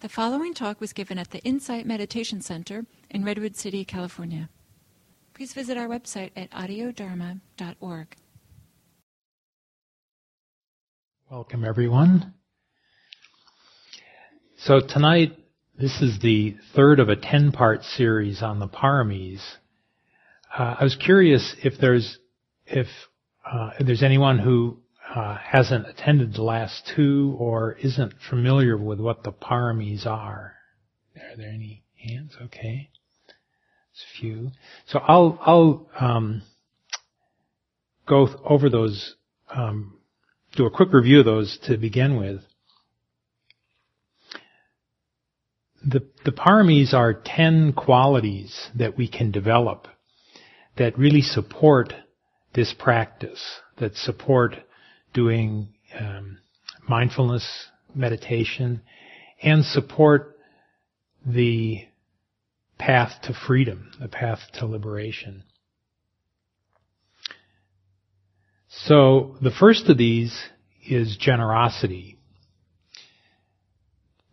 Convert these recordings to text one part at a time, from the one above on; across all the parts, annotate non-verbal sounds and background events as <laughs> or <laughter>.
The following talk was given at the Insight Meditation Center in Redwood City, California. Please visit our website at audiodharma.org. Welcome, everyone. So, tonight, this is the third of a 10 part series on the paramis. Uh, I was curious if there's, if, uh, if there's anyone who uh, hasn't attended the last two or isn't familiar with what the paramis are. Are there any hands? Okay. There's a few. So I'll, I'll, um, go th- over those, um, do a quick review of those to begin with. The, the paramis are ten qualities that we can develop that really support this practice, that support doing um, mindfulness meditation and support the path to freedom, the path to liberation. So the first of these is generosity.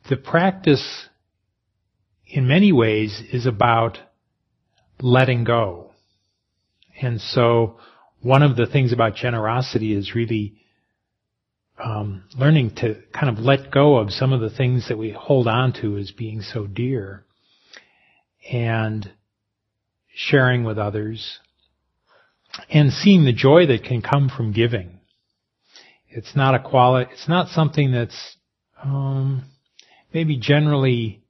The practice in many ways is about letting go. And so one of the things about generosity is really um, learning to kind of let go of some of the things that we hold on to as being so dear and sharing with others and seeing the joy that can come from giving. It's not a quality, it's not something that's um, maybe generally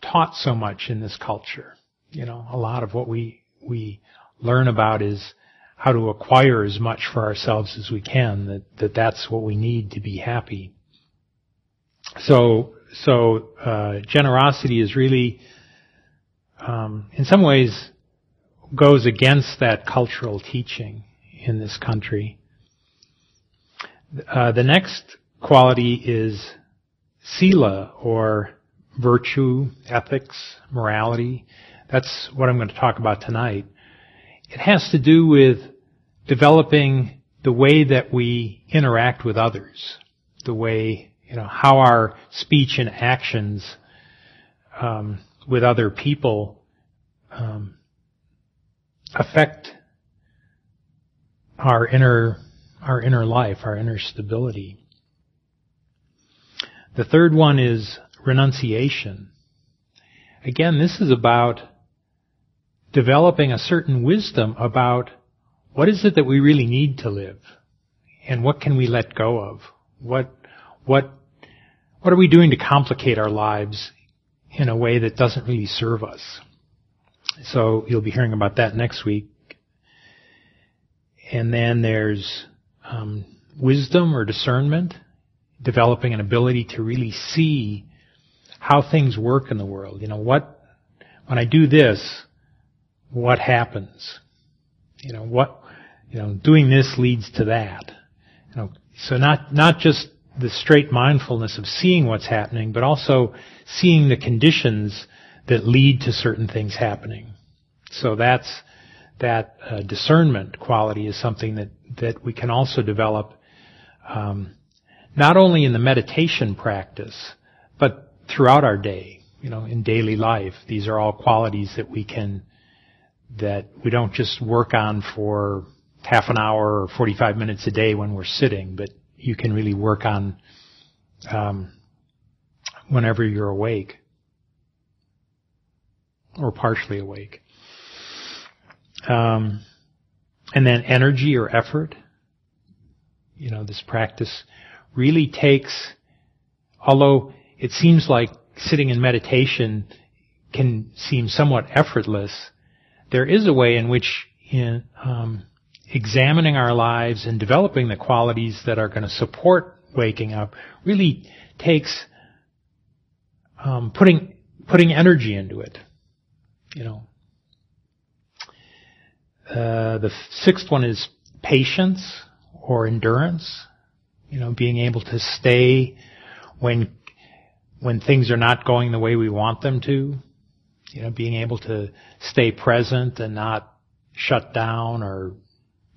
taught so much in this culture. You know, a lot of what we we learn about is how to acquire as much for ourselves as we can, that, that that's what we need to be happy. So, so, uh, generosity is really, um, in some ways, goes against that cultural teaching in this country. Uh, the next quality is sila, or virtue, ethics, morality. That's what I'm going to talk about tonight. It has to do with developing the way that we interact with others, the way, you know, how our speech and actions um, with other people um, affect our inner our inner life, our inner stability. The third one is renunciation. Again, this is about developing a certain wisdom about what is it that we really need to live? And what can we let go of? What, what, what are we doing to complicate our lives in a way that doesn't really serve us? So you'll be hearing about that next week. And then there's um, wisdom or discernment, developing an ability to really see how things work in the world. You know, what when I do this, what happens? You know, what you know, doing this leads to that. You know, so not, not just the straight mindfulness of seeing what's happening, but also seeing the conditions that lead to certain things happening. So that's, that uh, discernment quality is something that, that we can also develop, um, not only in the meditation practice, but throughout our day, you know, in daily life. These are all qualities that we can, that we don't just work on for half an hour or 45 minutes a day when we're sitting, but you can really work on um, whenever you're awake or partially awake. Um, and then energy or effort. You know, this practice really takes, although it seems like sitting in meditation can seem somewhat effortless, there is a way in which in, um, examining our lives and developing the qualities that are going to support waking up really takes um, putting putting energy into it. You know. Uh, the sixth one is patience or endurance. You know, being able to stay when when things are not going the way we want them to. You know, being able to stay present and not shut down or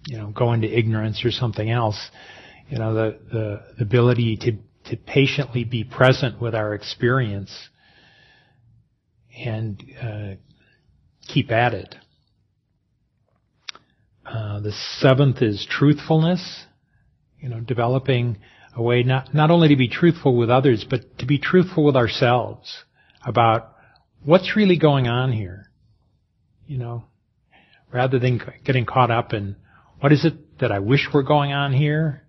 you know, go into ignorance or something else. You know, the, the, the ability to, to patiently be present with our experience and uh, keep at it. Uh, the seventh is truthfulness. You know, developing a way not not only to be truthful with others, but to be truthful with ourselves about what's really going on here. You know, rather than getting caught up in what is it that I wish were going on here,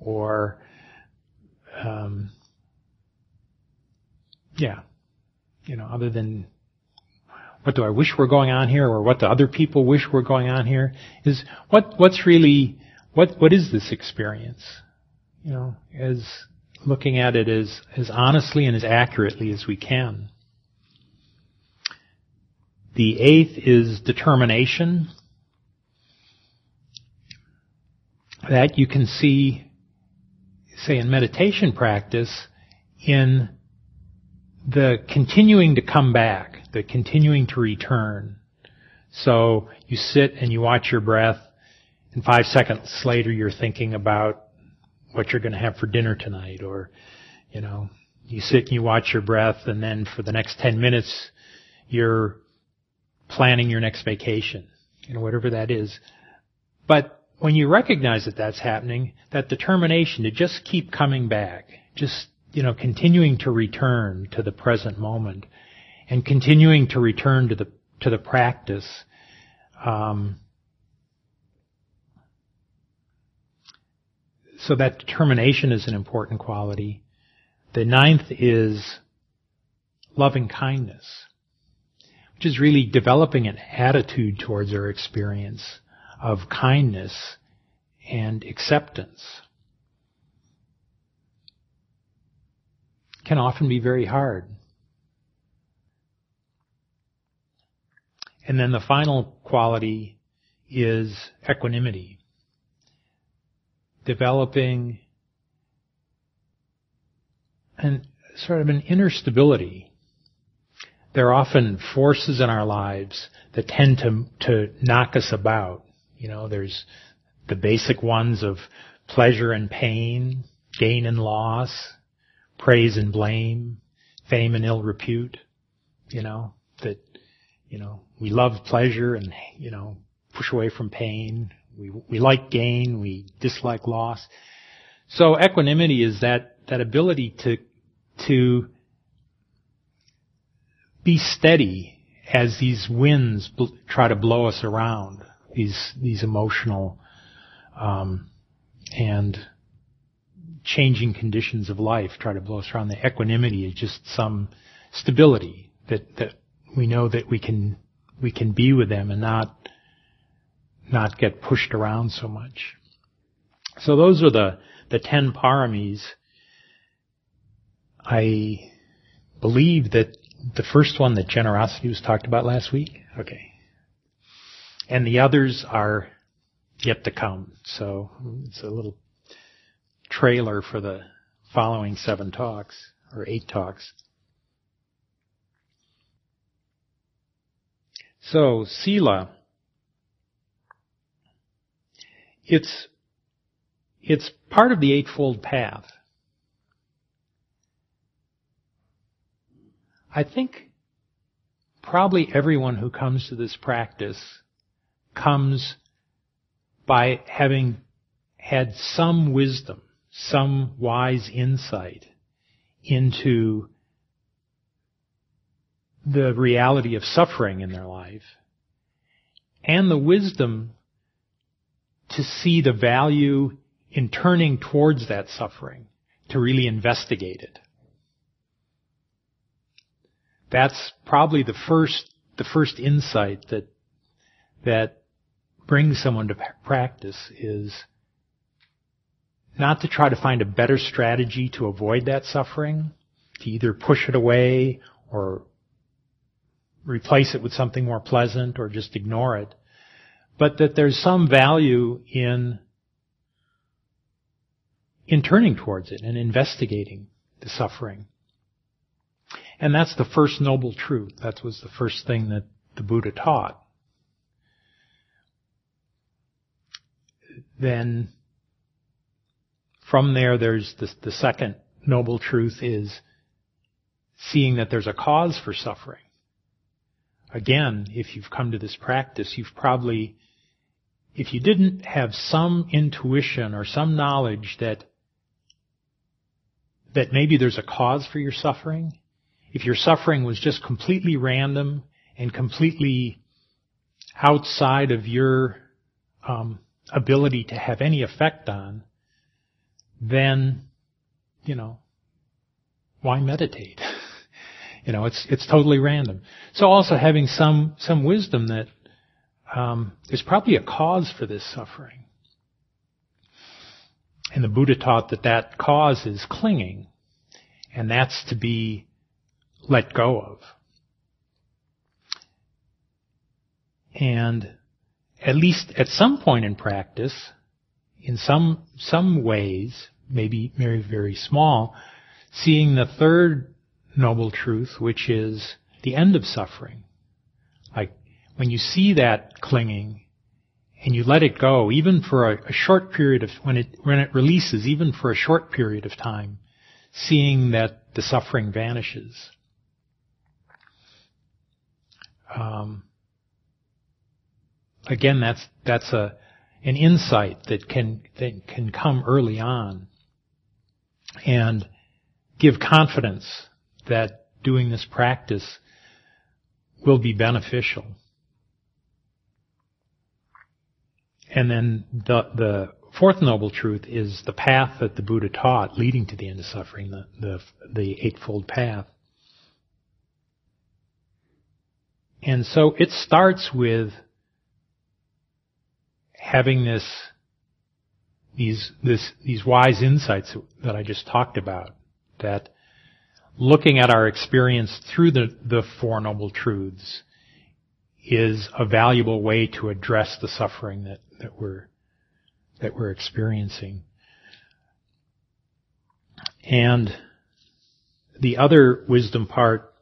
or um, yeah, you know, other than what do I wish were going on here or what do other people wish were going on here is what, what's really, what, what is this experience? You know, as looking at it as, as honestly and as accurately as we can. The eighth is determination. That you can see, say in meditation practice, in the continuing to come back, the continuing to return. So you sit and you watch your breath, and five seconds later you're thinking about what you're going to have for dinner tonight, or, you know, you sit and you watch your breath, and then for the next ten minutes you're planning your next vacation, you know, whatever that is. But when you recognize that that's happening, that determination to just keep coming back, just you know, continuing to return to the present moment and continuing to return to the to the practice. Um, so that determination is an important quality. The ninth is loving kindness, is really developing an attitude towards our experience of kindness and acceptance. can often be very hard. And then the final quality is equanimity. Developing an sort of an inner stability. There are often forces in our lives that tend to, to knock us about. You know, there's the basic ones of pleasure and pain, gain and loss, praise and blame, fame and ill repute, you know, that, you know, we love pleasure and, you know, push away from pain. We, we like gain, we dislike loss. So equanimity is that, that ability to, to be steady as these winds bl- try to blow us around, these, these emotional, um, and changing conditions of life try to blow us around. The equanimity is just some stability that, that we know that we can, we can be with them and not, not get pushed around so much. So those are the, the ten paramis. I believe that the first one, that generosity was talked about last week. Okay. And the others are yet to come. So it's a little trailer for the following seven talks, or eight talks. So, Sila, it's, it's part of the Eightfold Path. I think probably everyone who comes to this practice comes by having had some wisdom some wise insight into the reality of suffering in their life and the wisdom to see the value in turning towards that suffering, to really investigate it. That's probably the first, the first insight that, that brings someone to practice is not to try to find a better strategy to avoid that suffering, to either push it away or replace it with something more pleasant or just ignore it, but that there's some value in in turning towards it and investigating the suffering. And that's the first noble truth. That was the first thing that the Buddha taught. Then from there, there's the, the second noble truth is seeing that there's a cause for suffering. Again, if you've come to this practice, you've probably, if you didn't have some intuition or some knowledge that, that maybe there's a cause for your suffering, if your suffering was just completely random and completely outside of your um, ability to have any effect on, then, you know, why meditate? <laughs> you know, it's it's totally random. So also having some some wisdom that um, there's probably a cause for this suffering, and the Buddha taught that that cause is clinging, and that's to be let go of. And at least at some point in practice, in some some ways, maybe very very small, seeing the third noble truth, which is the end of suffering. Like when you see that clinging and you let it go, even for a, a short period of when it when it releases, even for a short period of time, seeing that the suffering vanishes. Um, again, that's that's a an insight that can that can come early on and give confidence that doing this practice will be beneficial. And then the the fourth noble truth is the path that the Buddha taught leading to the end of suffering, the the, the eightfold path. And so it starts with having this, these, this, these wise insights that I just talked about, that looking at our experience through the, the Four Noble Truths is a valuable way to address the suffering that, that we're, that we're experiencing. And the other wisdom part,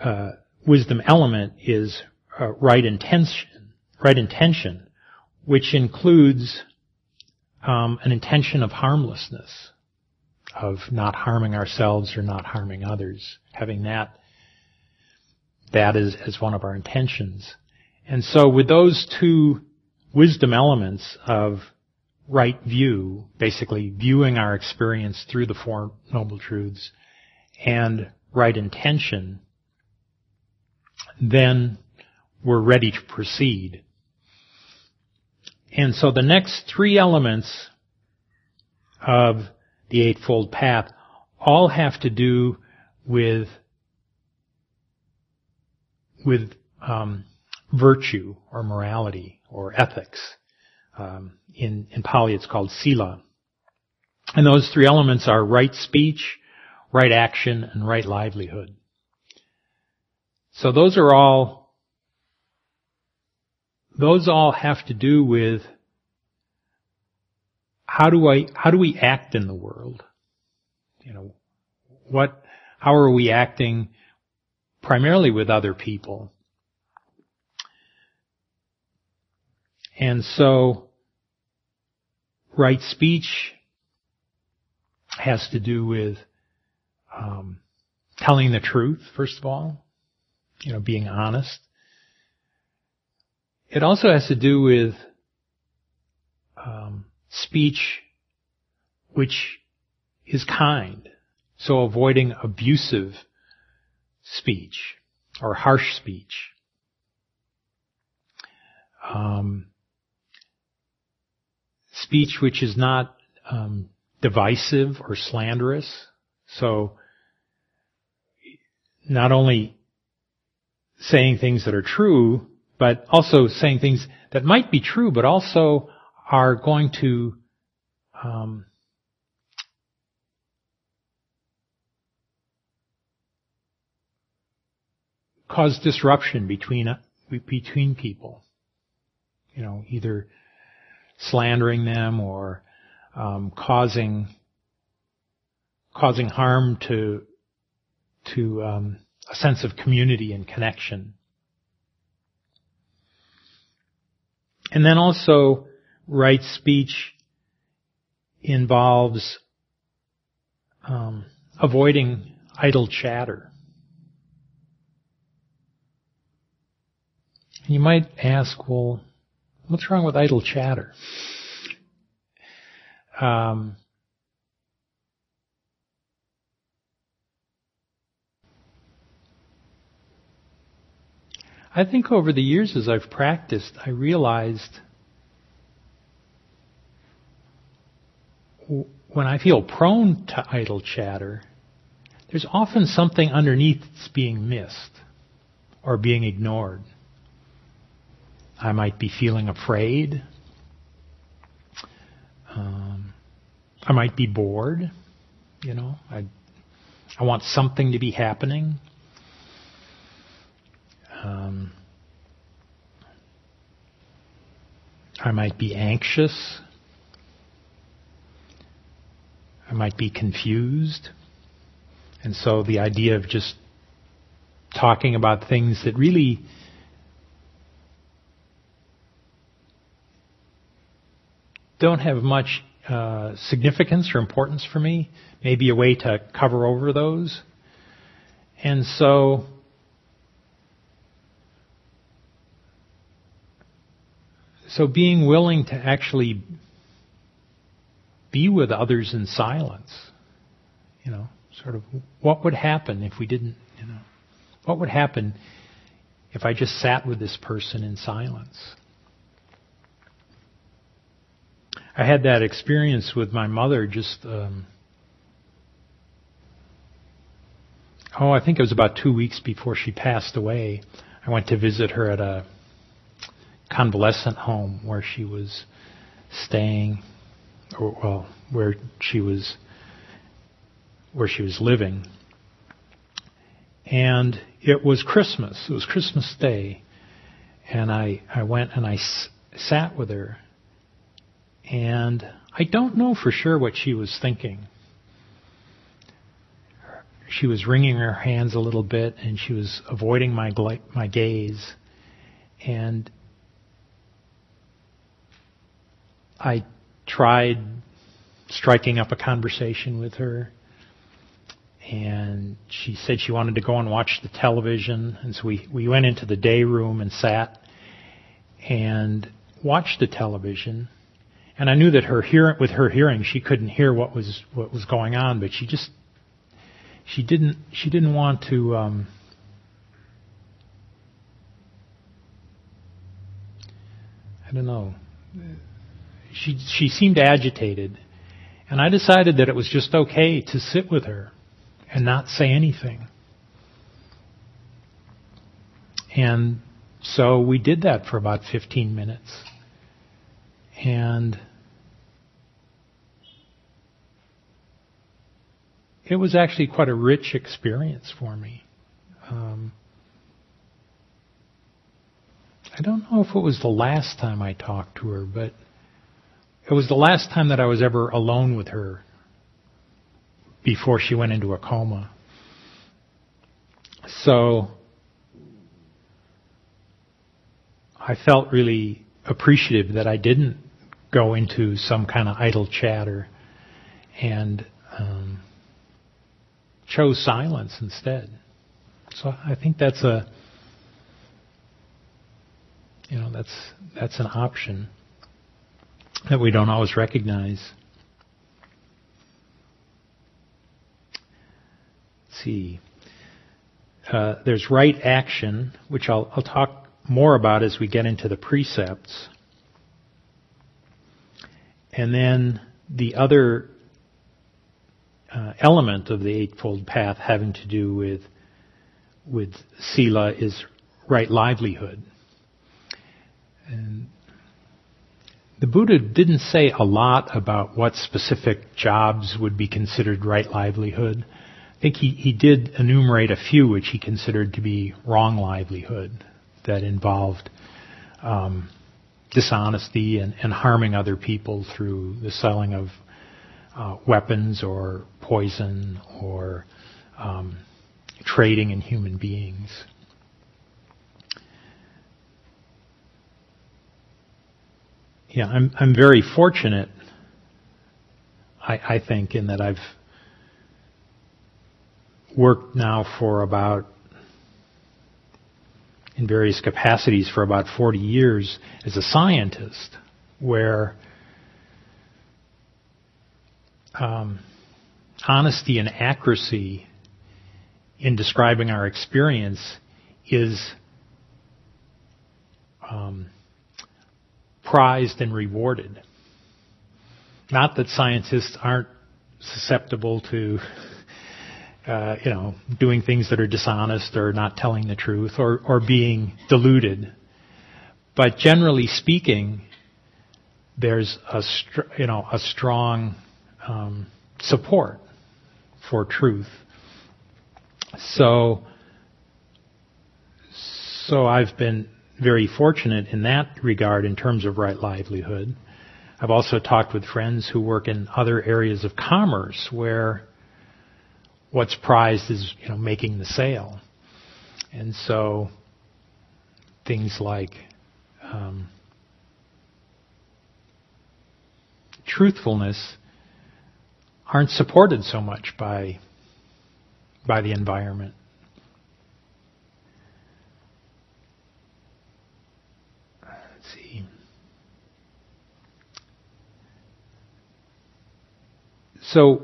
uh, wisdom element is uh, right intention, right intention, which includes um, an intention of harmlessness, of not harming ourselves or not harming others. Having that, that is as one of our intentions. And so with those two wisdom elements of right view, basically viewing our experience through the Four Noble Truths, and right intention, then we're ready to proceed. And so the next three elements of the Eightfold Path all have to do with with um, virtue or morality or ethics. Um, in in Pali, it's called sila, and those three elements are right speech, right action, and right livelihood. So those are all those all have to do with how do I, how do we act in the world? You know, what, how are we acting primarily with other people? And so, right speech has to do with um, telling the truth, first of all, you know, being honest. It also has to do with um, speech which is kind. So avoiding abusive speech or harsh speech. Um, speech which is not um, divisive or slanderous. So not only saying things that are true, but also saying things that might be true, but also are going to um, cause disruption between uh, between people. You know, either slandering them or um, causing causing harm to to um, a sense of community and connection. And then also, right speech involves um, avoiding idle chatter. You might ask, well, what's wrong with idle chatter? Um, I think over the years as I've practiced, I realized when I feel prone to idle chatter, there's often something underneath that's being missed or being ignored. I might be feeling afraid. Um, I might be bored. You know, I I want something to be happening. Um, I might be anxious. I might be confused. And so the idea of just talking about things that really don't have much uh, significance or importance for me, maybe a way to cover over those. And so So being willing to actually be with others in silence, you know, sort of what would happen if we didn't, you know, what would happen if I just sat with this person in silence? I had that experience with my mother just, um, oh, I think it was about two weeks before she passed away. I went to visit her at a convalescent home where she was staying, or well, where she was where she was living. And it was Christmas. It was Christmas Day, and I I went and I s- sat with her, and I don't know for sure what she was thinking. She was wringing her hands a little bit, and she was avoiding my gla- my gaze, and I tried striking up a conversation with her, and she said she wanted to go and watch the television, and so we we went into the day room and sat and watched the television. And I knew that her hear with her hearing, she couldn't hear what was what was going on, but she just she didn't she didn't want to. Um, I don't know she she seemed agitated, and I decided that it was just okay to sit with her and not say anything. And so we did that for about 15 minutes. And it was actually quite a rich experience for me. Um, I don't know if it was the last time I talked to her, but it was the last time that I was ever alone with her before she went into a coma. So I felt really appreciative that I didn't go into some kind of idle chatter and um, chose silence instead. So I think that's a you know that's that's an option that we don't always recognize. Let's see. Uh, there's right action, which I'll, I'll talk more about as we get into the precepts. And then the other uh, element of the Eightfold Path having to do with with sila is right livelihood. And the Buddha didn't say a lot about what specific jobs would be considered right livelihood. I think he, he did enumerate a few which he considered to be wrong livelihood that involved um, dishonesty and, and, harming other people through the selling of uh, weapons or poison or um, trading in human beings. Yeah, I'm I'm very fortunate. I, I think in that I've worked now for about, in various capacities, for about 40 years as a scientist, where um, honesty and accuracy in describing our experience is um, prized and rewarded. Not that scientists aren't susceptible to, <laughs> uh, you know, doing things that are dishonest or not telling the truth or, or being deluded. But generally speaking, there's a, str- you know, a strong um, support for truth. So, so I've been very fortunate in that regard in terms of right livelihood. I've also talked with friends who work in other areas of commerce where what's prized is you know making the sale, and so things like um, truthfulness aren't supported so much by by the environment. Let's see. So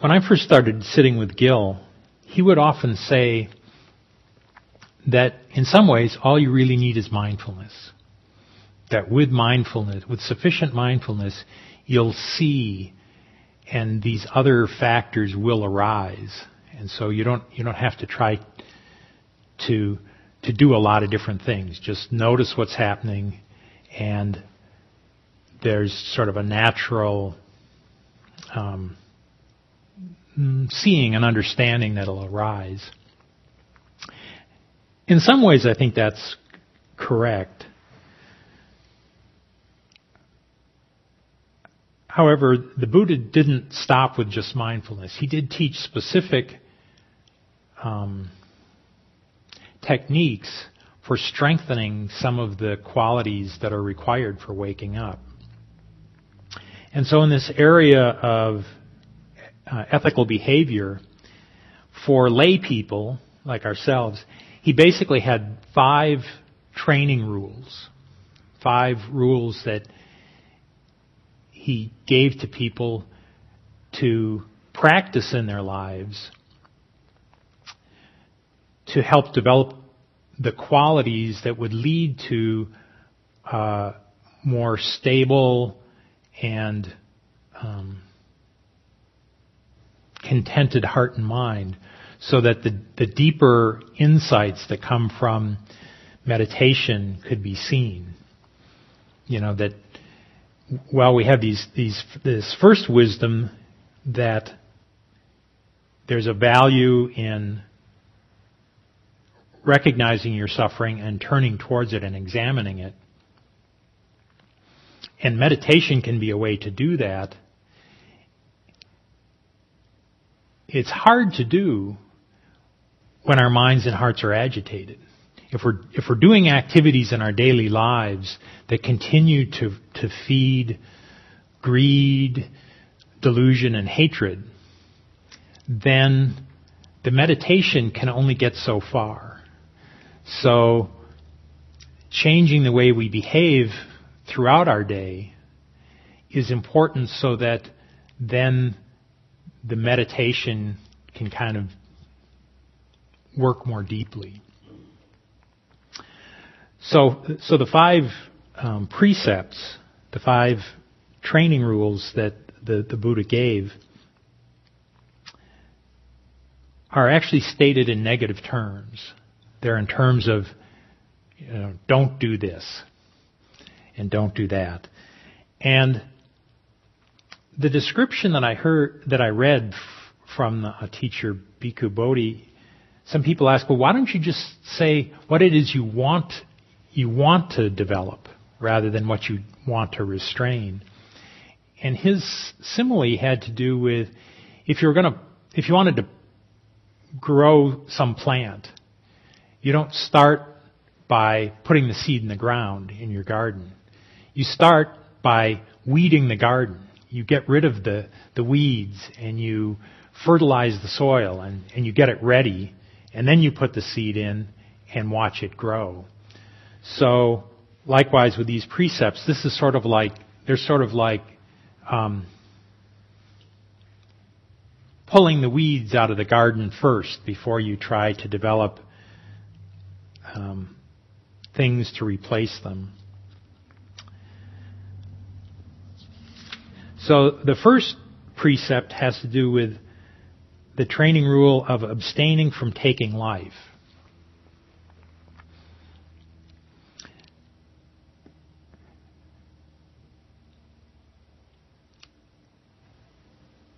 when I first started sitting with Gil, he would often say that in some ways all you really need is mindfulness. That with mindfulness, with sufficient mindfulness, you'll see and these other factors will arise. And so you don't you don't have to try to to do a lot of different things. Just notice what's happening and there's sort of a natural um, seeing and understanding that'll arise. In some ways, I think that's correct. However, the Buddha didn't stop with just mindfulness. He did teach specific um, techniques for strengthening some of the qualities that are required for waking up. And so, in this area of uh, ethical behavior, for lay people like ourselves, he basically had five training rules, five rules that he gave to people to practice in their lives to help develop the qualities that would lead to uh, more stable and um, contented heart and mind so that the, the deeper insights that come from meditation could be seen. You know, that while we have these, these, this first wisdom that there's a value in recognizing your suffering and turning towards it and examining it. And meditation can be a way to do that. It's hard to do when our minds and hearts are agitated if we're if we're doing activities in our daily lives that continue to to feed greed, delusion, and hatred, then the meditation can only get so far. So changing the way we behave throughout our day is important so that then the meditation can kind of work more deeply. So, so the five um, precepts, the five training rules that the, the Buddha gave, are actually stated in negative terms. They're in terms of, you know, don't do this and don't do that. And the description that I heard, that I read from a teacher, Bhikkhu Bodhi, some people ask, well, why don't you just say what it is you want you want to develop rather than what you want to restrain. And his simile had to do with if you're going to, if you wanted to grow some plant, you don't start by putting the seed in the ground in your garden. You start by weeding the garden. You get rid of the, the weeds and you fertilize the soil and, and you get it ready, and then you put the seed in and watch it grow. So, likewise with these precepts, this is sort of like, they're sort of like, um, pulling the weeds out of the garden first before you try to develop um, things to replace them. So the first precept has to do with the training rule of abstaining from taking life.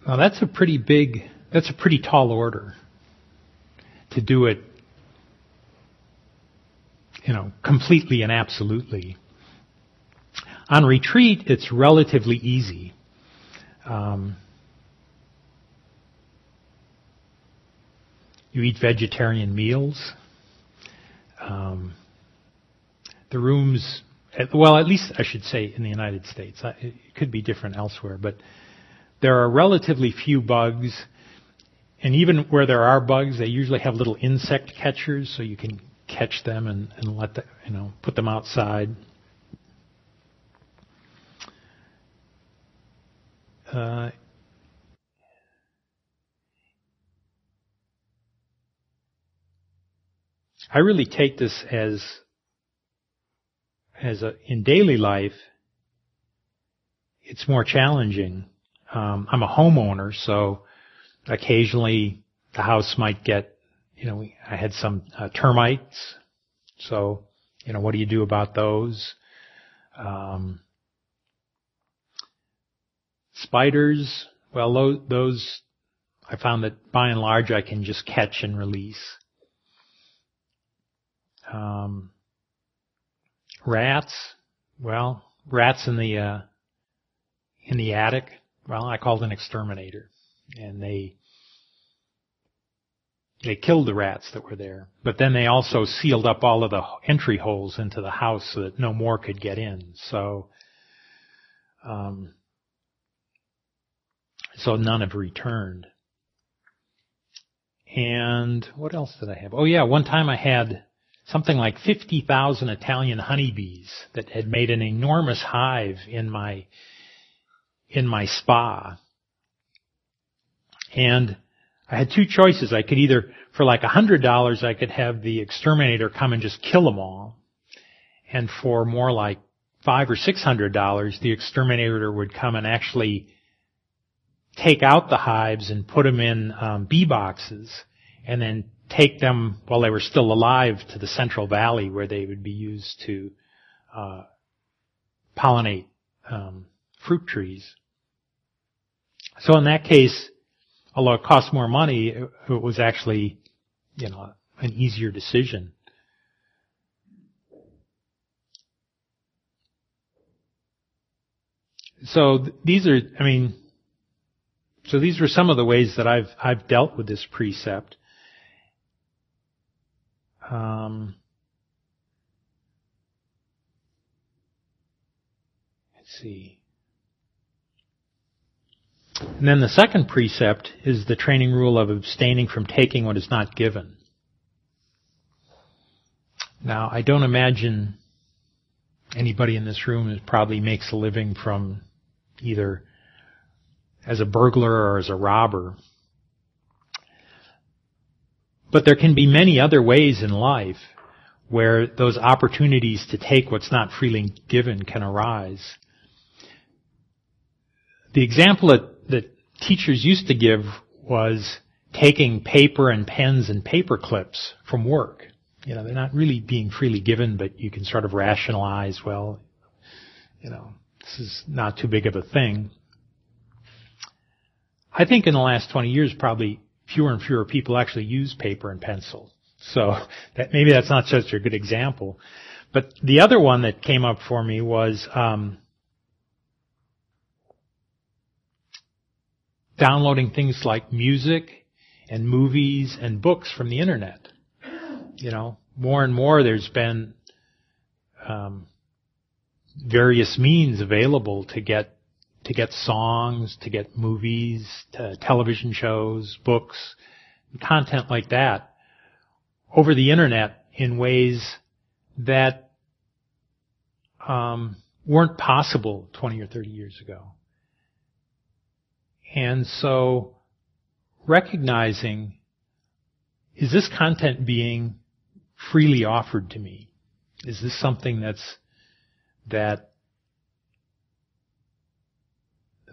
Now that's a pretty big, that's a pretty tall order to do it, you know, completely and absolutely. On retreat, it's relatively easy. Um, you eat vegetarian meals. Um, the rooms, well, at least I should say in the United States. It could be different elsewhere, but there are relatively few bugs, and even where there are bugs, they usually have little insect catchers, so you can catch them and, and let the, you know put them outside. Uh, I really take this as as a, in daily life, it's more challenging um, I'm a homeowner, so occasionally the house might get, you know, I had some uh, termites. So, you know, what do you do about those? Um, spiders, well, those, I found that by and large I can just catch and release. Um, rats, well, rats in the, uh, in the attic, well, I called an exterminator and they, they killed the rats that were there, but then they also sealed up all of the entry holes into the house so that no more could get in. So, um, so none have returned. And what else did I have? Oh yeah, one time I had something like 50,000 Italian honeybees that had made an enormous hive in my in my spa. And I had two choices. I could either, for like a hundred dollars, I could have the exterminator come and just kill them all. And for more like five or six hundred dollars, the exterminator would come and actually take out the hives and put them in um, bee boxes and then take them while they were still alive to the Central Valley where they would be used to uh, pollinate um, fruit trees. So in that case, although it cost more money, it, it was actually, you know, an easier decision. So th- these are, I mean, so these are some of the ways that I've I've dealt with this precept. Um, let's see. And then the second precept is the training rule of abstaining from taking what is not given. Now, I don't imagine anybody in this room probably makes a living from either as a burglar or as a robber. But there can be many other ways in life where those opportunities to take what's not freely given can arise. The example that that teachers used to give was taking paper and pens and paper clips from work. You know, they're not really being freely given, but you can sort of rationalize, well, you know, this is not too big of a thing. I think in the last 20 years, probably fewer and fewer people actually use paper and pencil. So that maybe that's not such a good example. But the other one that came up for me was um, downloading things like music and movies and books from the internet. You know, more and more there's been um, various means available to get to get songs, to get movies, to television shows, books, content like that over the internet in ways that um, weren't possible 20 or 30 years ago. And so recognizing is this content being freely offered to me? Is this something that's that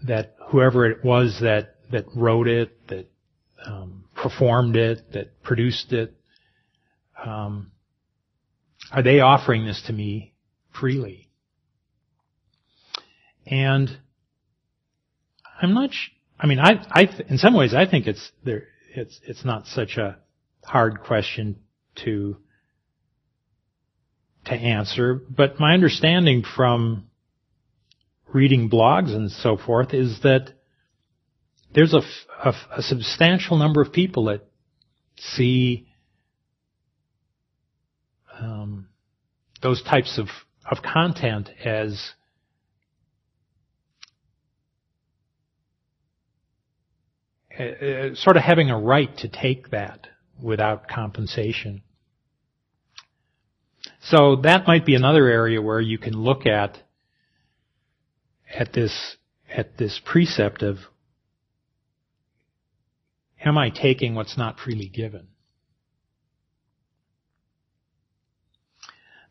that whoever it was that that wrote it, that um, performed it, that produced it, um, are they offering this to me freely? And I'm not. Sh- I mean, I, I, in some ways, I think it's there. It's it's not such a hard question to to answer. But my understanding from reading blogs and so forth is that there's a, a, a substantial number of people that see um, those types of, of content as uh, sort of having a right to take that without compensation. So that might be another area where you can look at at this at this precept of am I taking what's not freely given?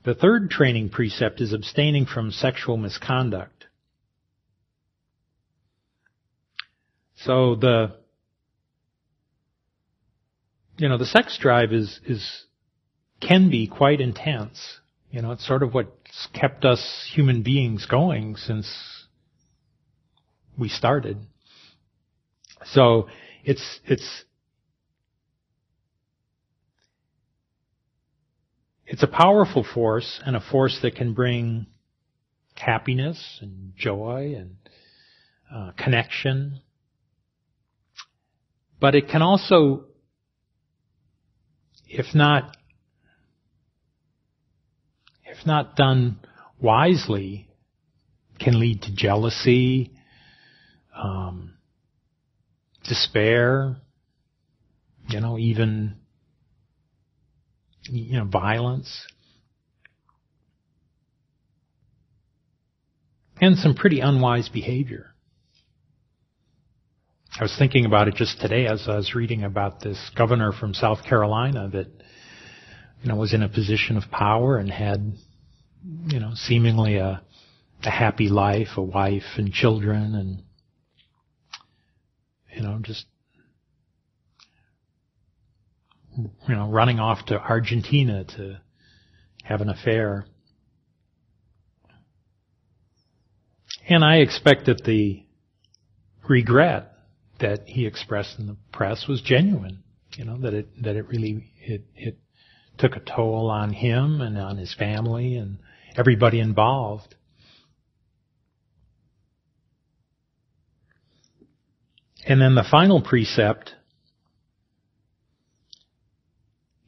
The third training precept is abstaining from sexual misconduct. So the you know the sex drive is is can be quite intense. You know, it's sort of what's kept us human beings going since we started. So it's it's it's a powerful force and a force that can bring happiness and joy and uh, connection. But it can also, if not if not done wisely, can lead to jealousy, um, despair, you know, even you know, violence, and some pretty unwise behavior. I was thinking about it just today as I was reading about this governor from South Carolina that, you know, was in a position of power and had, you know, seemingly a, a happy life, a wife and children and, you know, just you know, running off to Argentina to have an affair. And I expect that the regret that he expressed in the press was genuine. You know, that it, that it really, it, it took a toll on him and on his family and everybody involved. And then the final precept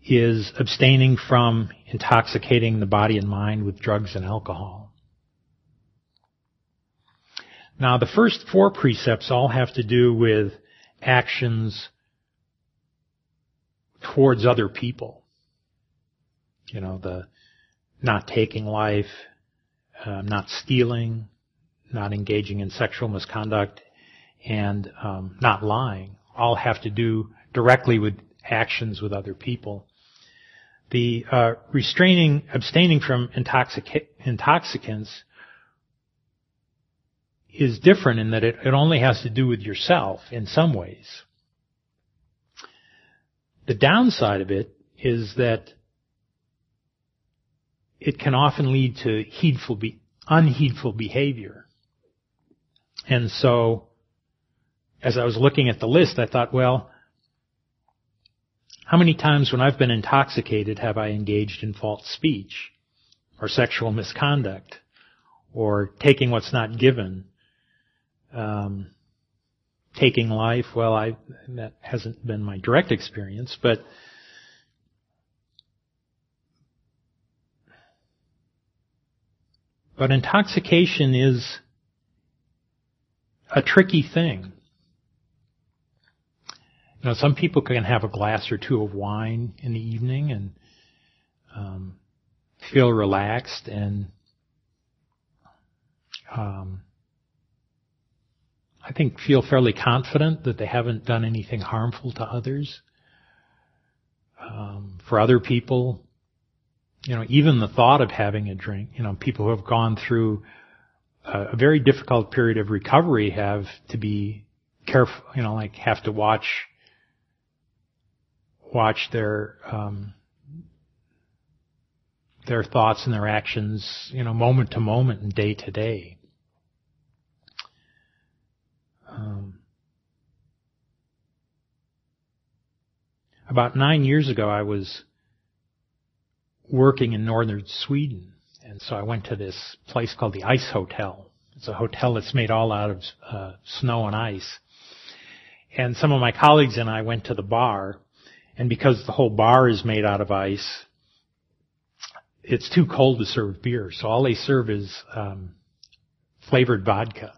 is abstaining from intoxicating the body and mind with drugs and alcohol. Now the first four precepts all have to do with actions towards other people. You know, the not taking life, uh, not stealing, not engaging in sexual misconduct, and um, not lying all have to do directly with actions with other people. The uh, restraining, abstaining from intoxic- intoxicants is different in that it, it only has to do with yourself in some ways. The downside of it is that it can often lead to heedful be- unheedful behavior. And so, as I was looking at the list, I thought, well, how many times when I've been intoxicated have I engaged in false speech or sexual misconduct or taking what's not given? Um, taking life, well, I, that hasn't been my direct experience, but But intoxication is a tricky thing. You know, some people can have a glass or two of wine in the evening and um, feel relaxed and um, I think feel fairly confident that they haven't done anything harmful to others. Um, for other people, you know, even the thought of having a drink, you know, people who have gone through a, a very difficult period of recovery have to be careful, you know, like have to watch, watch their, um, their thoughts and their actions, you know, moment to moment and day to day. Um, about nine years ago, I was working in northern Sweden, and so I went to this place called the Ice Hotel. It's a hotel that's made all out of uh, snow and ice. And some of my colleagues and I went to the bar, and because the whole bar is made out of ice, it's too cold to serve beer. So all they serve is um, flavored vodka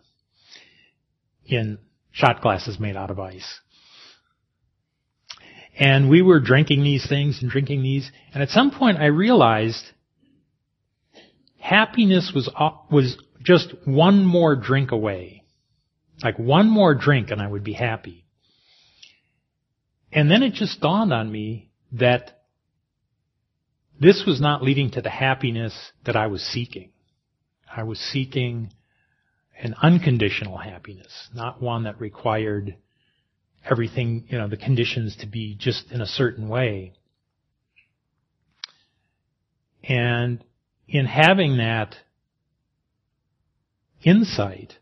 in shot glasses made out of ice. And we were drinking these things and drinking these, and at some point I realized happiness was was just one more drink away. Like one more drink and I would be happy. And then it just dawned on me that this was not leading to the happiness that I was seeking. I was seeking an unconditional happiness, not one that required everything, you know, the conditions to be just in a certain way. And in having that insight,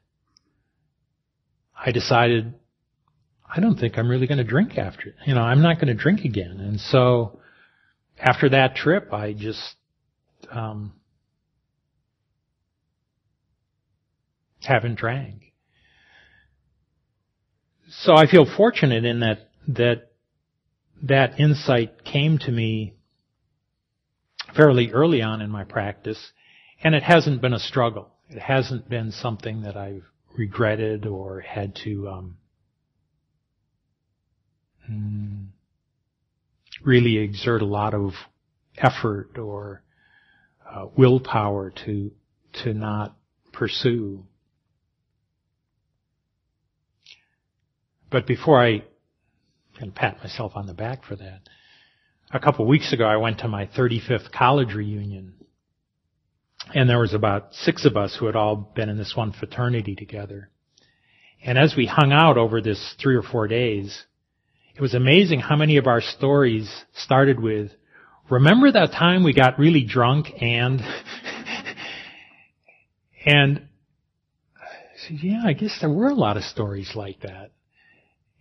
I decided, I don't think I'm really going to drink after. You know, I'm not going to drink again. And so after that trip, I just, um, haven't drank. So I feel fortunate in that, that, that insight came to me fairly early on in my practice, and it hasn't been a struggle. It hasn't been something that I've regretted or had to um, really exert a lot of effort or uh, willpower to to not pursue. But before I can pat myself on the back for that, a couple of weeks ago I went to my 35th college reunion. And there was about six of us who had all been in this one fraternity together. And as we hung out over this three or four days, it was amazing how many of our stories started with, remember that time we got really drunk and, <laughs> and, yeah, I guess there were a lot of stories like that.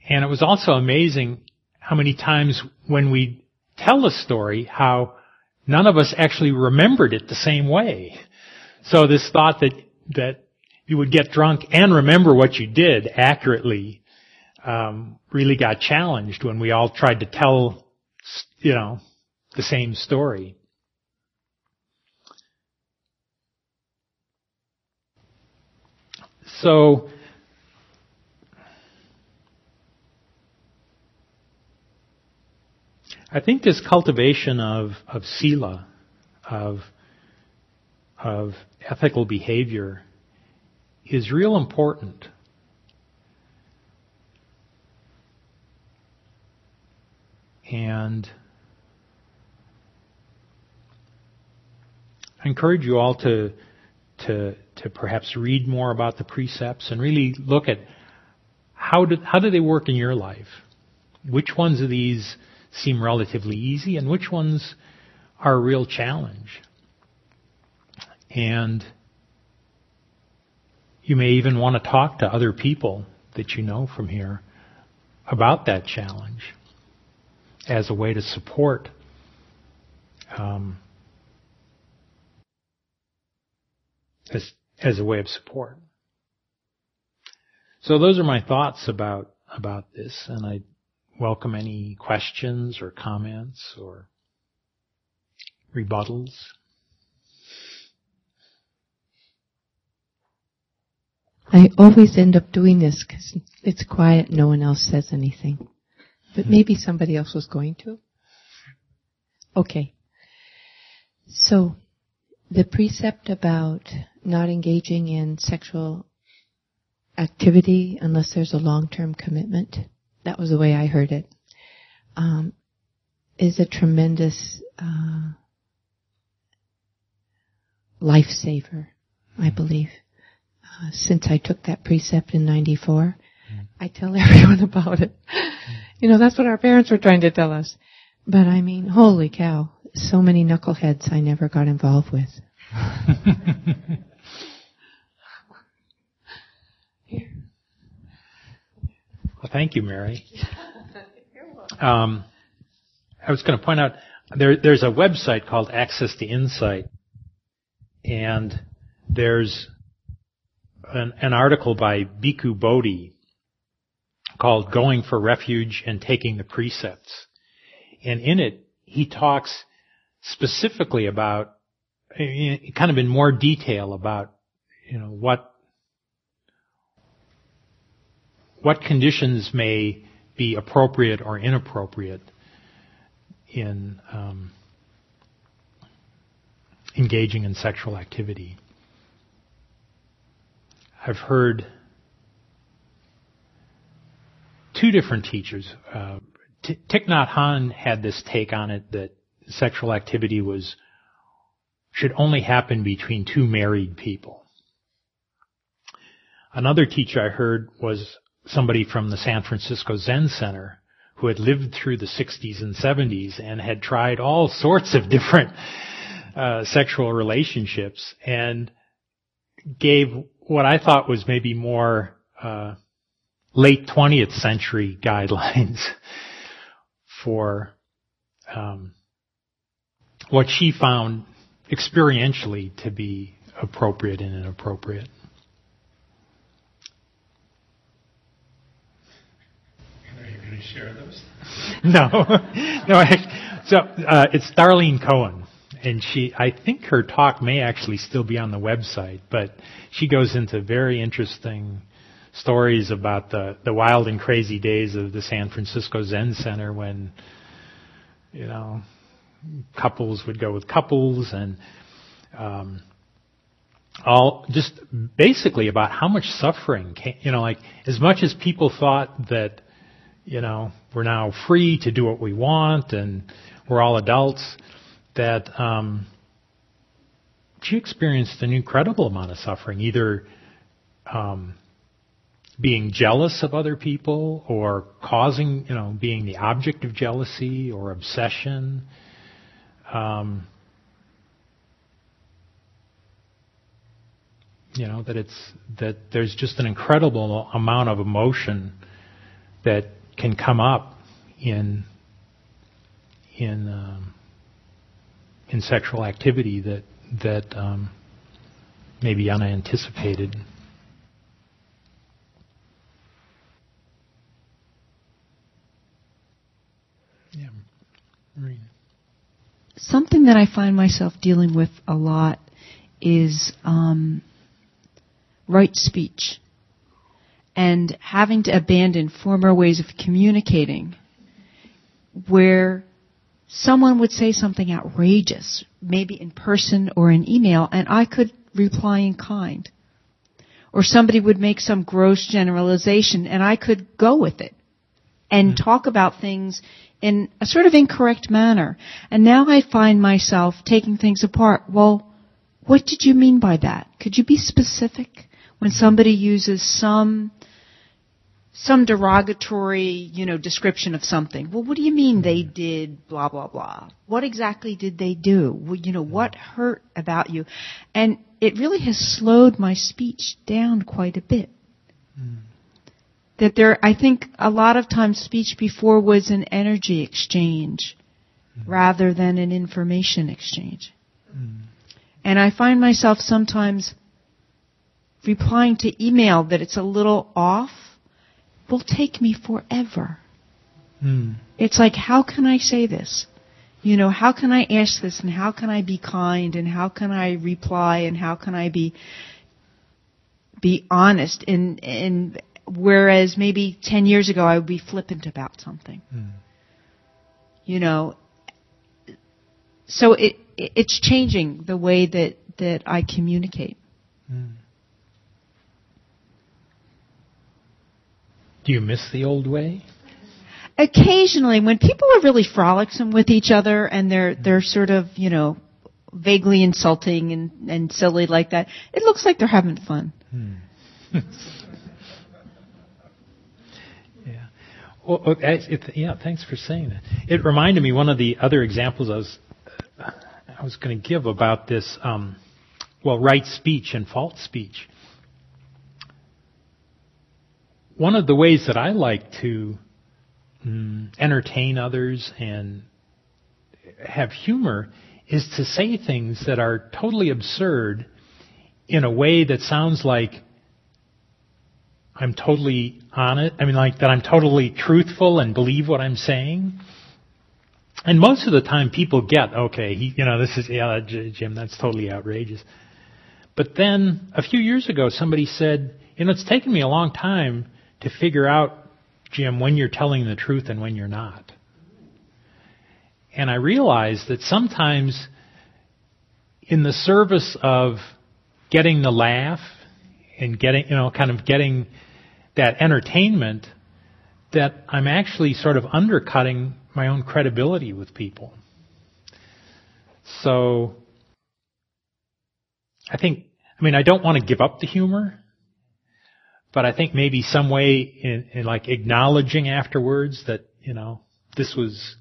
And it was also amazing how many times when we tell a story, how none of us actually remembered it the same way. So this thought that, that you would get drunk and remember what you did accurately, um, really got challenged when we all tried to tell, you know, the same story. So, I think this cultivation of, of sila, of, of ethical behavior, is real important. And I encourage you all to, to, to perhaps read more about the precepts and really look at how do, how do they work in your life? Which ones of these seem relatively easy and which ones are a real challenge. And you may even want to talk to other people that you know from here about that challenge as a way to support um, as, as a way of support. So those are my thoughts about about this, and I welcome any questions or comments or rebuttals. I always end up doing this because it's quiet, no one else says anything. But maybe somebody else was going to. Okay. So, the precept about not engaging in sexual activity unless there's a long-term commitment, that was the way I heard it, um, is a tremendous uh, lifesaver, I believe. Uh, since I took that precept in '94, I tell <laughs> everyone about it. You know, that's what our parents were trying to tell us. But I mean, holy cow, so many knuckleheads I never got involved with. <laughs> Well, thank you, Mary. Um, I was going to point out there, there's a website called Access to Insight, and there's an, an article by Bhikkhu Bodhi called "Going for Refuge and Taking the Precepts," and in it he talks specifically about, kind of in more detail about, you know, what what conditions may be appropriate or inappropriate in um, engaging in sexual activity. I've heard two different teachers. Uh, T- Thich Nhat Hanh had this take on it that sexual activity was should only happen between two married people. Another teacher I heard was somebody from the San Francisco Zen Center who had lived through the 60s and 70s and had tried all sorts of different uh, sexual relationships and gave what I thought was maybe more uh, late 20th century guidelines <laughs> for um, what she found experientially to be appropriate and inappropriate. Are you going to share those? <laughs> no, <laughs> no. So uh, it's Darlene Cohen, and she. I think her talk may actually still be on the website, but she goes into very interesting stories about the the wild and crazy days of the San Francisco Zen Center when, you know, couples would go with couples and. Um, all just basically about how much suffering came, you know, like as much as people thought that you know, we're now free to do what we want and we're all adults, that um, she experienced an incredible amount of suffering, either um, being jealous of other people or causing, you know, being the object of jealousy or obsession. Um, you know that it's that there's just an incredible amount of emotion that can come up in in um, in sexual activity that that um, may be unanticipated. Yeah, Marina. Something that I find myself dealing with a lot is um, right speech and having to abandon former ways of communicating where someone would say something outrageous, maybe in person or in email, and I could reply in kind. Or somebody would make some gross generalization and I could go with it and mm-hmm. talk about things in a sort of incorrect manner. And now I find myself taking things apart. Well, what did you mean by that? Could you be specific? When somebody uses some some derogatory, you know, description of something. Well, what do you mean they did blah blah blah? What exactly did they do? Well, you know, what hurt about you? And it really has slowed my speech down quite a bit. Mm. That there, I think a lot of times speech before was an energy exchange mm. rather than an information exchange. Mm. And I find myself sometimes replying to email that it's a little off will take me forever. Mm. It's like, how can I say this? You know, how can I ask this and how can I be kind and how can I reply and how can I be be honest and and whereas maybe 10 years ago I would be flippant about something. Mm. You know, so it it's changing the way that that I communicate. Mm. Do you miss the old way? Occasionally, when people are really frolicsome with each other and they're they're sort of you know vaguely insulting and and silly like that, it looks like they're having fun. Hmm. <laughs> yeah. Well, oh, it, yeah. Thanks for saying that. It reminded me one of the other examples I was I was going to give about this. Um, well, right speech and false speech. One of the ways that I like to mm, entertain others and have humor is to say things that are totally absurd in a way that sounds like I'm totally honest. I mean, like that I'm totally truthful and believe what I'm saying. And most of the time people get, okay, he, you know, this is, yeah, Jim, that's totally outrageous. But then a few years ago somebody said, you know, it's taken me a long time to figure out, Jim, when you're telling the truth and when you're not. And I realized that sometimes in the service of getting the laugh and getting, you know, kind of getting that entertainment, that I'm actually sort of undercutting my own credibility with people. So, I think, I mean, I don't want to give up the humor, but I think maybe some way in, in like acknowledging afterwards that, you know, this was,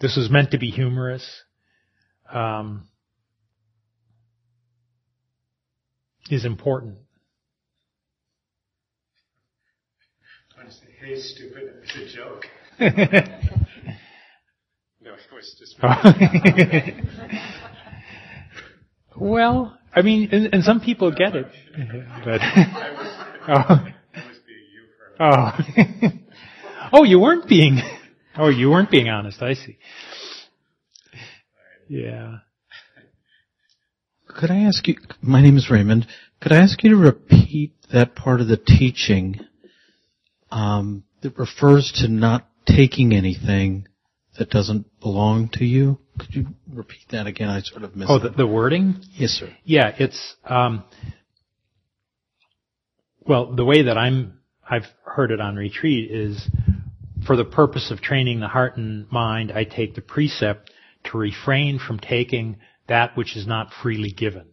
this was meant to be humorous. Um, is important. I say, hey, stupid, it's <laughs> a joke. <laughs> no, it was just. Oh. <laughs> well, I mean, and, and some people get it, but. I was, oh. I was being you Oh. oh, you weren't being. Oh, you weren't being honest. I see. Yeah. Could I ask you, my name is Raymond, could I ask you to repeat that part of the teaching um, that refers to not taking anything that doesn't belong to you? Could you repeat that again? I sort of missed Oh, the, the wording? Yes, sir. Yeah, it's, um, well, the way that I'm, I've heard it on retreat is for the purpose of training the heart and mind, I take the precept to refrain from taking that which is not freely given.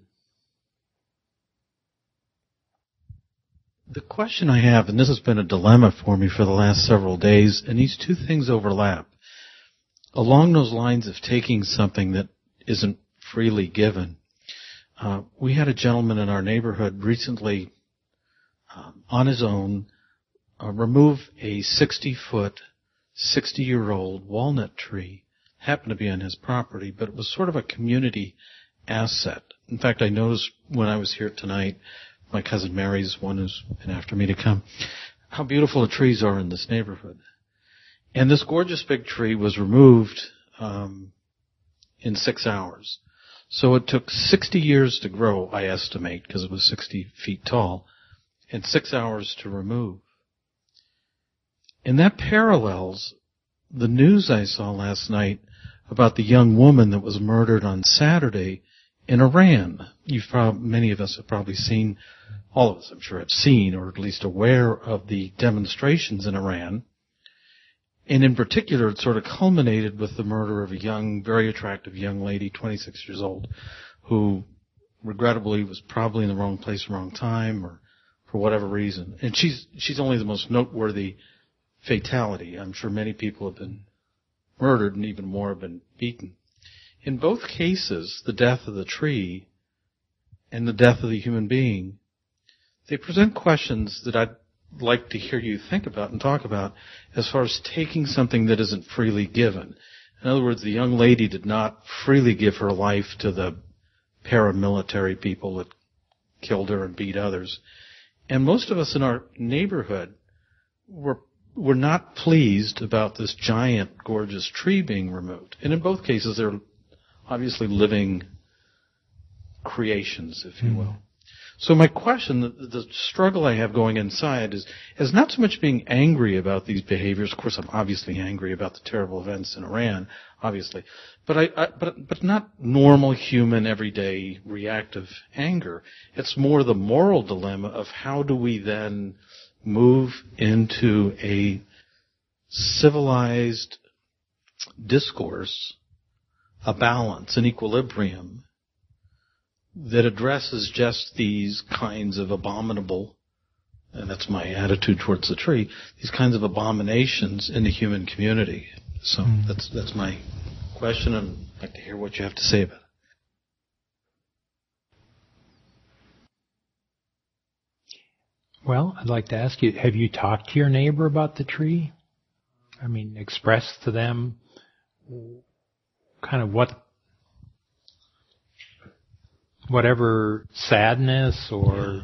The question I have, and this has been a dilemma for me for the last several days, and these two things overlap. Along those lines of taking something that isn't freely given, uh, we had a gentleman in our neighborhood recently, um, on his own, uh, remove a 60 foot, 60 year old walnut tree happened to be on his property, but it was sort of a community asset. In fact, I noticed when I was here tonight, my cousin Mary's one who's been after me to come, how beautiful the trees are in this neighborhood. And this gorgeous big tree was removed um, in six hours. So it took 60 years to grow, I estimate, because it was 60 feet tall, and six hours to remove. And that parallels the news I saw last night about the young woman that was murdered on Saturday in Iran. You've many of us have probably seen, all of us I'm sure have seen or at least aware of the demonstrations in Iran. And in particular, it sort of culminated with the murder of a young, very attractive young lady, 26 years old, who regrettably was probably in the wrong place, wrong time, or for whatever reason. And she's, she's only the most noteworthy fatality. I'm sure many people have been murdered and even more have been beaten. In both cases, the death of the tree and the death of the human being, they present questions that I'd like to hear you think about and talk about as far as taking something that isn't freely given. In other words, the young lady did not freely give her life to the paramilitary people that killed her and beat others. And most of us in our neighborhood were were not pleased about this giant, gorgeous tree being removed. And in both cases, they're obviously living creations, if you mm will. So my question, the, the struggle I have going inside is, is not so much being angry about these behaviors. Of course, I'm obviously angry about the terrible events in Iran, obviously, but I, I but but not normal human everyday reactive anger. It's more the moral dilemma of how do we then move into a civilized discourse, a balance, an equilibrium that addresses just these kinds of abominable, and that's my attitude towards the tree, these kinds of abominations in the human community. So mm. that's that's my question, and I'd like to hear what you have to say about it. Well, I'd like to ask you, have you talked to your neighbor about the tree? I mean, express to them kind of what whatever sadness or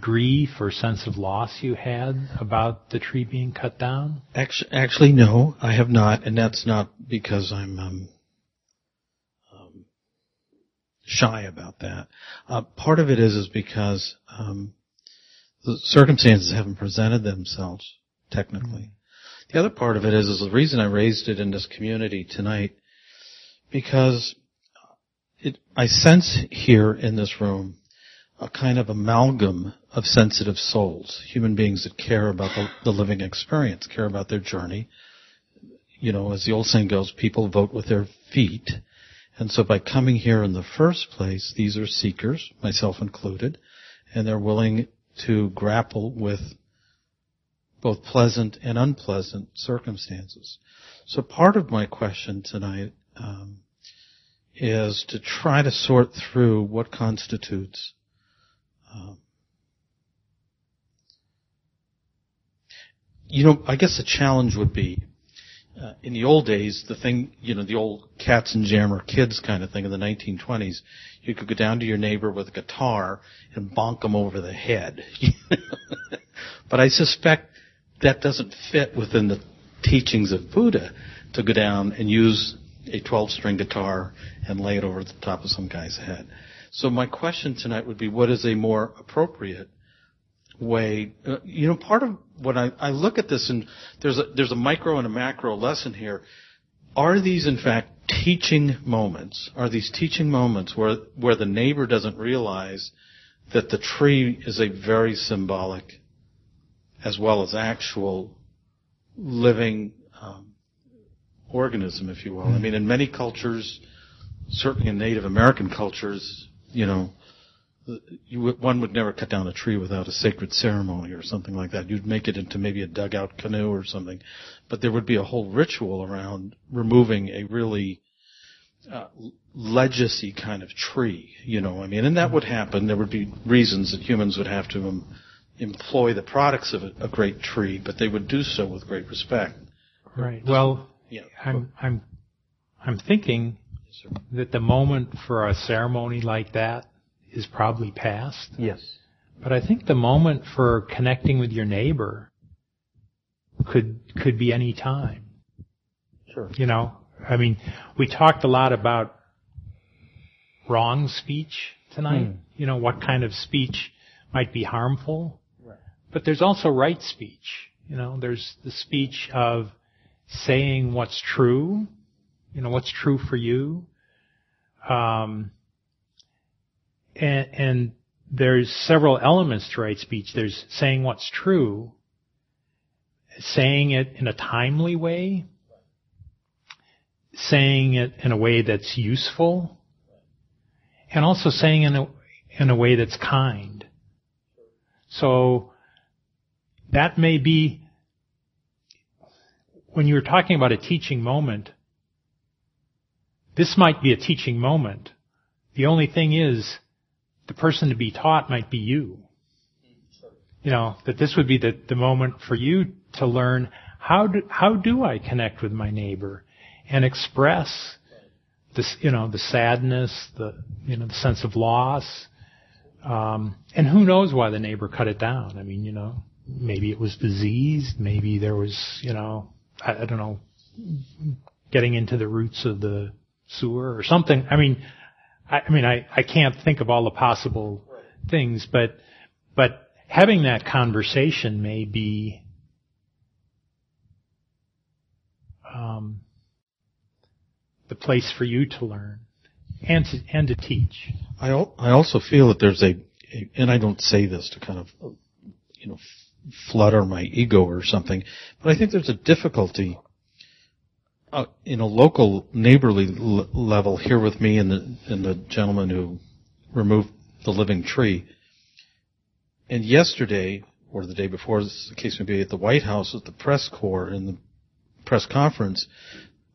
grief or sense of loss you had about the tree being cut down? Actually, actually no, I have not, and that's not because I'm um, um, shy about that. Uh, part of it is is because um, the circumstances haven't presented themselves technically. Mm-hmm. The other part of it is is the reason I raised it in this community tonight because it, I sense here in this room a kind of amalgam of sensitive souls, human beings that care about the, the living experience, care about their journey. You know, as the old saying goes, people vote with their feet. And so by coming here in the first place, these are seekers, myself included, and they're willing to grapple with both pleasant and unpleasant circumstances. So part of my question tonight um, is to try to sort through what constitutes um, you know, I guess the challenge would be uh, in the old days, the thing, you know, the old Katzenjammer kids kind of thing in the 1920s, you could go down to your neighbor with a guitar and bonk them over the head. <laughs> but I suspect that doesn't fit within the teachings of Buddha to go down and use a 12 string guitar and lay it over the top of some guy's head. So my question tonight would be what is a more appropriate way? Uh, you know, part of what I, I look at this and there's a, there's a micro and a macro lesson here. Are these in fact teaching moments? Are these teaching moments where, where the neighbor doesn't realize that the tree is a very symbolic as well as actual living um, organism, if you will. I mean, in many cultures, certainly in Native American cultures, you know, you, one would never cut down a tree without a sacred ceremony or something like that. You'd make it into maybe a dugout canoe or something, but there would be a whole ritual around removing a really uh, legacy kind of tree. You know, I mean, and that would happen. There would be reasons that humans would have to um, employ the products of a, a great tree, but they would do so with great respect. Right. Well, yeah. I'm I'm I'm thinking that the moment for a ceremony like that is probably past. Yes. But I think the moment for connecting with your neighbor could could be any time. Sure. You know, I mean, we talked a lot about wrong speech tonight. Hmm. You know, what kind of speech might be harmful. Right. But there's also right speech. You know, there's the speech of saying what's true, you know, what's true for you. Um, and, and there's several elements to right speech. There's saying what's true, saying it in a timely way, saying it in a way that's useful, and also saying in a, in a way that's kind. So that may be when you were talking about a teaching moment, this might be a teaching moment. The only thing is, the person to be taught might be you. You know, that this would be the, the moment for you to learn how do, how do I connect with my neighbor and express this, you know, the sadness, the, you know, the sense of loss. Um, and who knows why the neighbor cut it down? I mean, you know, maybe it was diseased, maybe there was, you know, I, I don't know, getting into the roots of the sewer or something. I mean, I, I mean, I, I can't think of all the possible things, but but having that conversation may be um, the place for you to learn and to, and to teach. I al- I also feel that there's a, a, and I don't say this to kind of, you know, flutter my ego or something, but I think there's a difficulty uh, in a local neighborly l- level here with me and the and the gentleman who removed the living tree. And yesterday, or the day before, as the case may be, at the White House at the press corps in the press conference,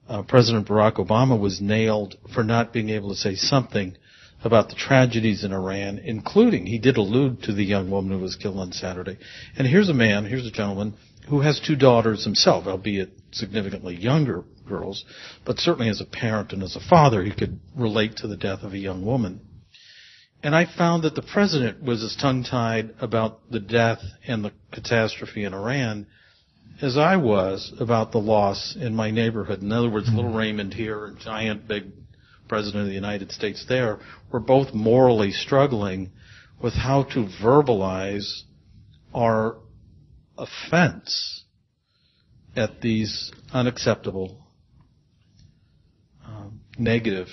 uh, President Barack Obama was nailed for not being able to say something about the tragedies in Iran, including he did allude to the young woman who was killed on Saturday. And here's a man, here's a gentleman who has two daughters himself, albeit significantly younger girls, but certainly as a parent and as a father, he could relate to the death of a young woman. And I found that the president was as tongue-tied about the death and the catastrophe in Iran as I was about the loss in my neighborhood. In other words, mm-hmm. little Raymond here giant big president of the United States there were both morally struggling with how to verbalize our offense at these unacceptable, um, negative,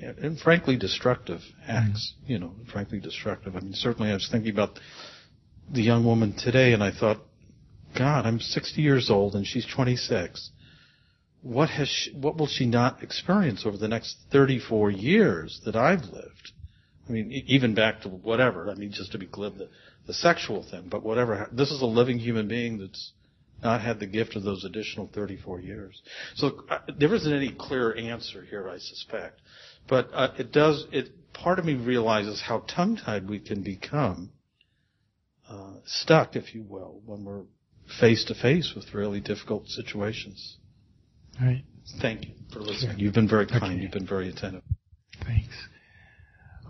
and frankly destructive acts. You know, frankly destructive. I mean, certainly I was thinking about the young woman today, and I thought, God, I'm 60 years old and she's 26. What has she, what will she not experience over the next 34 years that I've lived? I mean, even back to whatever. I mean, just to be glib, the, the sexual thing, but whatever. This is a living human being that's not had the gift of those additional 34 years. So uh, there isn't any clear answer here, I suspect. But uh, it does. It part of me realizes how tongue-tied we can become, uh, stuck, if you will, when we're face to face with really difficult situations. All right. Thank you for listening. You've been very kind. Okay. You've been very attentive. Thanks.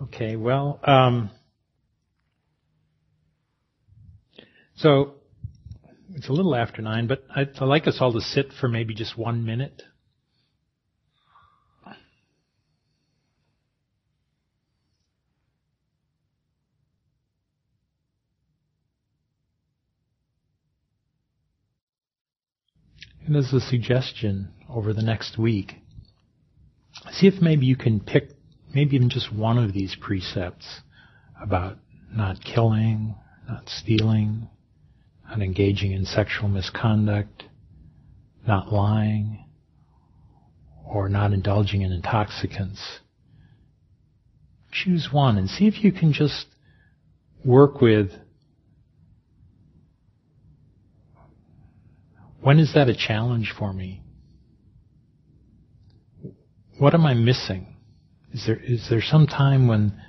Okay, well, um, so it's a little after nine, but I'd, I'd like us all to sit for maybe just one minute. And as a suggestion over the next week, see if maybe you can pick maybe even just one of these precepts about not killing, not stealing, not engaging in sexual misconduct, not lying, or not indulging in intoxicants. Choose one and see if you can just work with when is that a challenge for me? What am I missing? Is there is there some time when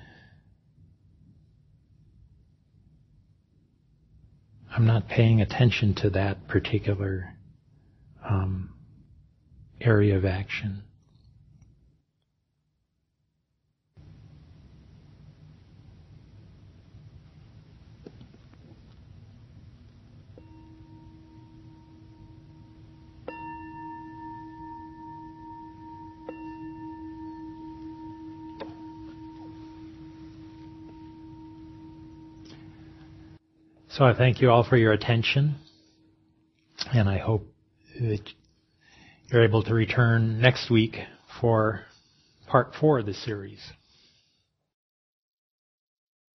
I'm not paying attention to that particular um, area of action? So I thank you all for your attention, and I hope that you're able to return next week for part four of the series.